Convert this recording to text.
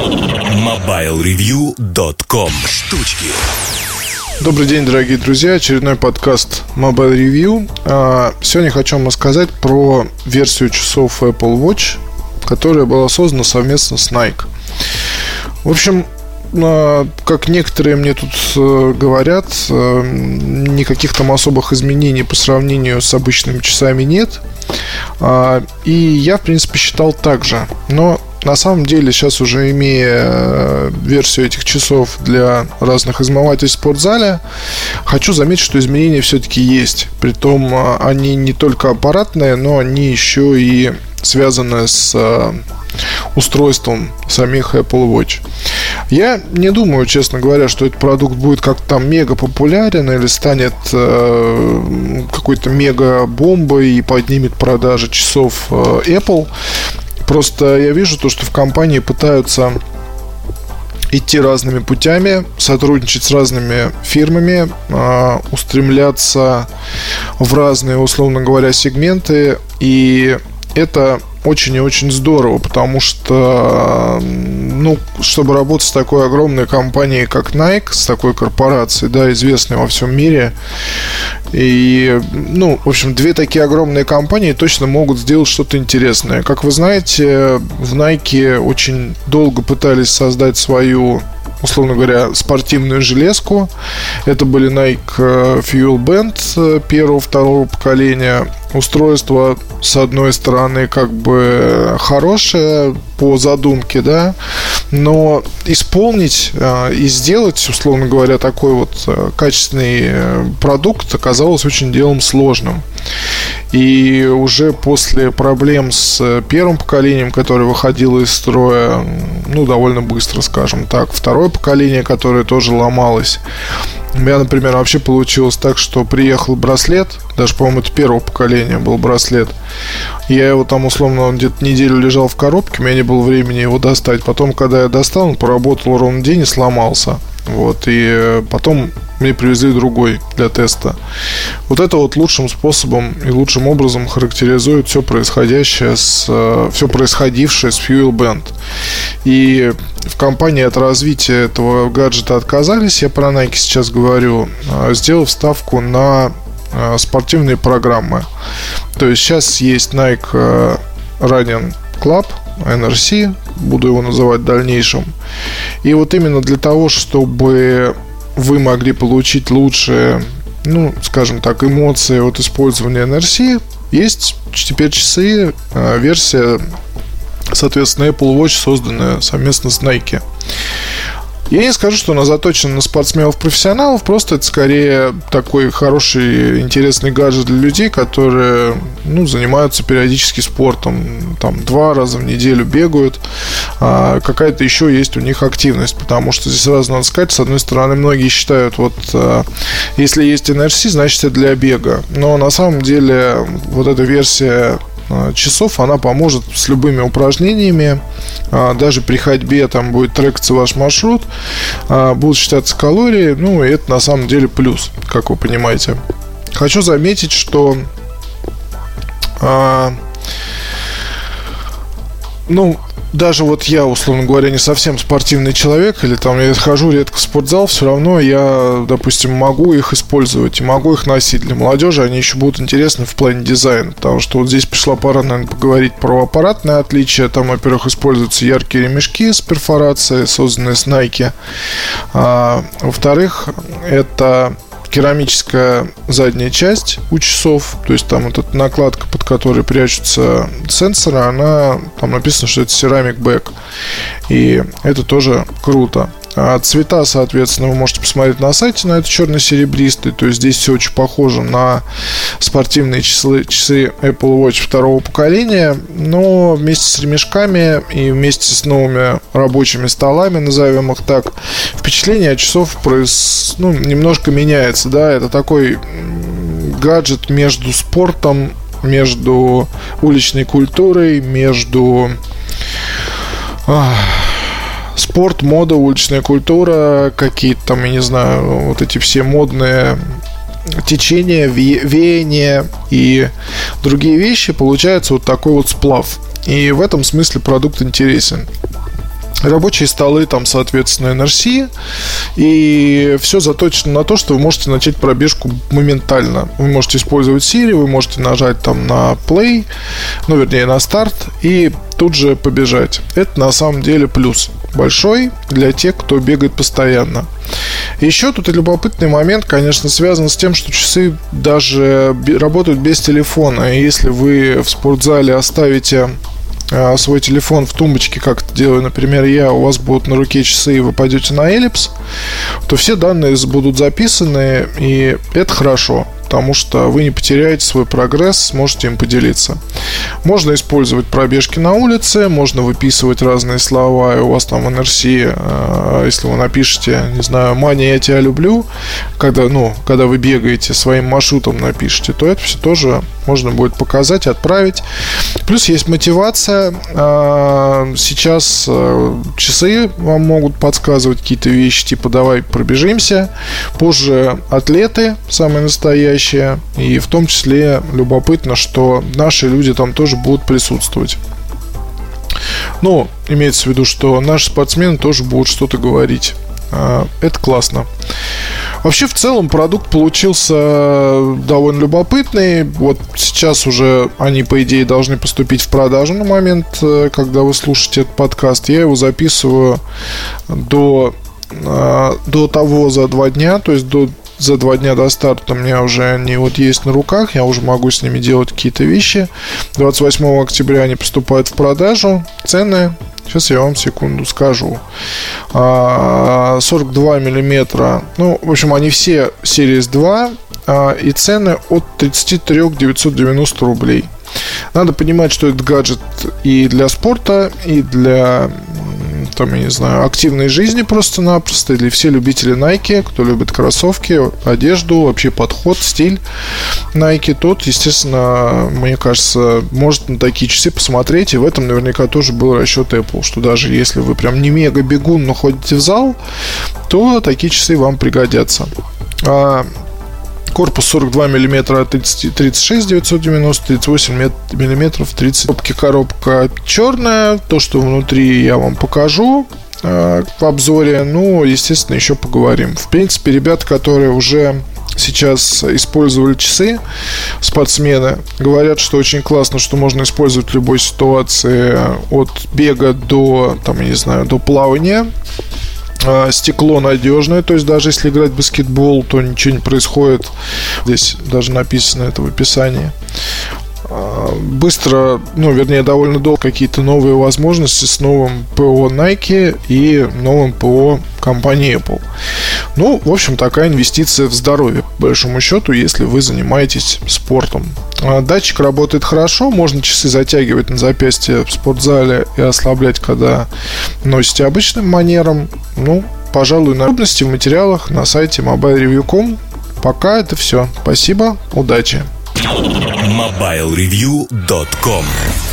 MobileReview.com Штучки Добрый день, дорогие друзья. Очередной подкаст Mobile Review. А, сегодня хочу вам рассказать про версию часов Apple Watch, которая была создана совместно с Nike. В общем, а, как некоторые мне тут э, говорят, э, никаких там особых изменений по сравнению с обычными часами нет. А, и я, в принципе, считал так же. Но на самом деле, сейчас уже имея э, версию этих часов для разных измывательств в спортзале, хочу заметить, что изменения все-таки есть. Притом э, они не только аппаратные, но они еще и связаны с э, устройством самих Apple Watch. Я не думаю, честно говоря, что этот продукт будет как-то там мега популярен или станет э, какой-то мега бомбой и поднимет продажи часов э, Apple. Просто я вижу то, что в компании пытаются идти разными путями, сотрудничать с разными фирмами, э, устремляться в разные, условно говоря, сегменты. И это очень и очень здорово, потому что, ну, чтобы работать с такой огромной компанией, как Nike, с такой корпорацией, да, известной во всем мире, и, ну, в общем, две такие огромные компании точно могут сделать что-то интересное. Как вы знаете, в Nike очень долго пытались создать свою условно говоря, спортивную железку. Это были Nike э, Fuel Band э, первого, второго поколения. Устройство, с одной стороны, как бы хорошее по задумке, да, но исполнить э, и сделать, условно говоря, такой вот качественный продукт оказалось очень делом сложным. И уже после проблем с первым поколением, которое выходило из строя, ну, довольно быстро, скажем так, второе поколение, которое тоже ломалось, у меня, например, вообще получилось так, что приехал браслет, даже, по-моему, это первого поколения был браслет. Я его там, условно, он где-то неделю лежал в коробке, у меня не было времени его достать. Потом, когда я достал, он поработал ровно день и сломался. Вот, и э, потом мне привезли другой для теста. Вот это вот лучшим способом и лучшим образом характеризует все происходящее с э, все происходившее с Fuel Band. И в компании от развития этого гаджета отказались, я про Nike сейчас говорю, э, сделав ставку на спортивные программы. То есть сейчас есть Nike Running Club, NRC, буду его называть в дальнейшем. И вот именно для того, чтобы вы могли получить лучшие, ну, скажем так, эмоции от использования NRC, есть теперь часы, а, версия, соответственно, Apple Watch, созданная совместно с Nike. Я не скажу, что она заточена на спортсменов-профессионалов, просто это скорее такой хороший, интересный гаджет для людей, которые ну, занимаются периодически спортом, там два раза в неделю бегают, а какая-то еще есть у них активность, потому что здесь сразу надо сказать, с одной стороны, многие считают, вот а, если есть NRC, значит это для бега, но на самом деле вот эта версия часов она поможет с любыми упражнениями. А, даже при ходьбе там будет трекаться ваш маршрут, а, будут считаться калории. Ну, и это на самом деле плюс, как вы понимаете. Хочу заметить, что ну, даже вот я, условно говоря, не совсем спортивный человек, или там я хожу редко в спортзал, все равно я, допустим, могу их использовать и могу их носить. Для молодежи они еще будут интересны в плане дизайна, потому что вот здесь пришла пора, наверное, поговорить про аппаратное отличие. Там, во-первых, используются яркие ремешки с перфорацией, созданные с Nike. А, во-вторых, это керамическая задняя часть у часов, то есть там эта накладка, под которой прячутся сенсоры, она там написано, что это ceramic back. И это тоже круто. А цвета, соответственно, вы можете посмотреть на сайте, но это черно-серебристый, то есть здесь все очень похоже на спортивные часы, часы Apple Watch второго поколения, но вместе с ремешками и вместе с новыми рабочими столами, назовем их так, впечатление от часов ну, немножко меняется, да, это такой гаджет между спортом, между уличной культурой, между спорт, мода, уличная культура, какие-то там, я не знаю, вот эти все модные течения, веяния и другие вещи, получается вот такой вот сплав. И в этом смысле продукт интересен. Рабочие столы там, соответственно, NRC. И все заточено на то, что вы можете начать пробежку моментально. Вы можете использовать Siri, вы можете нажать там на play, ну, вернее, на старт, и тут же побежать. Это на самом деле плюс большой для тех, кто бегает постоянно. Еще тут и любопытный момент, конечно, связан с тем, что часы даже работают без телефона. И если вы в спортзале оставите а, свой телефон в тумбочке, как это делаю, например, я, у вас будут на руке часы, и вы пойдете на эллипс, то все данные будут записаны, и это хорошо потому что вы не потеряете свой прогресс, сможете им поделиться. Можно использовать пробежки на улице, можно выписывать разные слова, и у вас там NRC, э, если вы напишете, не знаю, «Маня, я тебя люблю», когда, ну, когда вы бегаете, своим маршрутом напишите, то это все тоже можно будет показать, отправить. Плюс есть мотивация. Э, сейчас э, часы вам могут подсказывать какие-то вещи, типа «давай пробежимся». Позже атлеты, самые настоящие. И в том числе любопытно, что наши люди там тоже будут присутствовать. Ну, имеется в виду, что наши спортсмены тоже будут что-то говорить. А, это классно. Вообще, в целом, продукт получился довольно любопытный. Вот сейчас уже они, по идее, должны поступить в продажу на момент, э, когда вы слушаете этот подкаст. Я его записываю до, а, до того за два дня, то есть до за два дня до старта у меня уже они вот есть на руках, я уже могу с ними делать какие-то вещи. 28 октября они поступают в продажу. Цены Сейчас я вам секунду скажу. 42 а, миллиметра. Ну, в общем, они все Series 2. А, и цены от 33 990 рублей. Надо понимать, что этот гаджет и для спорта, и для там, я не знаю, активной жизни просто-напросто, или все любители Nike, кто любит кроссовки, одежду, вообще подход, стиль Nike, тот, естественно, мне кажется, может на такие часы посмотреть, и в этом наверняка тоже был расчет Apple, что даже если вы прям не мега бегун, но ходите в зал, то такие часы вам пригодятся. А Корпус 42 мм 30, 36 990, 38 мм 30. Коробки коробка черная. То, что внутри я вам покажу э, в обзоре. Ну, естественно, еще поговорим. В принципе, ребята, которые уже сейчас использовали часы, спортсмены, говорят, что очень классно, что можно использовать в любой ситуации от бега до, там, я не знаю, до плавания а, стекло надежное, то есть даже если играть в баскетбол, то ничего не происходит. Здесь даже написано это в описании. А, быстро, ну, вернее, довольно долго какие-то новые возможности с новым ПО Nike и новым ПО компании Apple. Ну, в общем, такая инвестиция в здоровье, по большому счету, если вы занимаетесь спортом. А, датчик работает хорошо, можно часы затягивать на запястье в спортзале и ослаблять, когда носите обычным манером. Ну, пожалуй, подробности в материалах на сайте mobilereview.com. Пока это все. Спасибо, удачи. MobileReview.com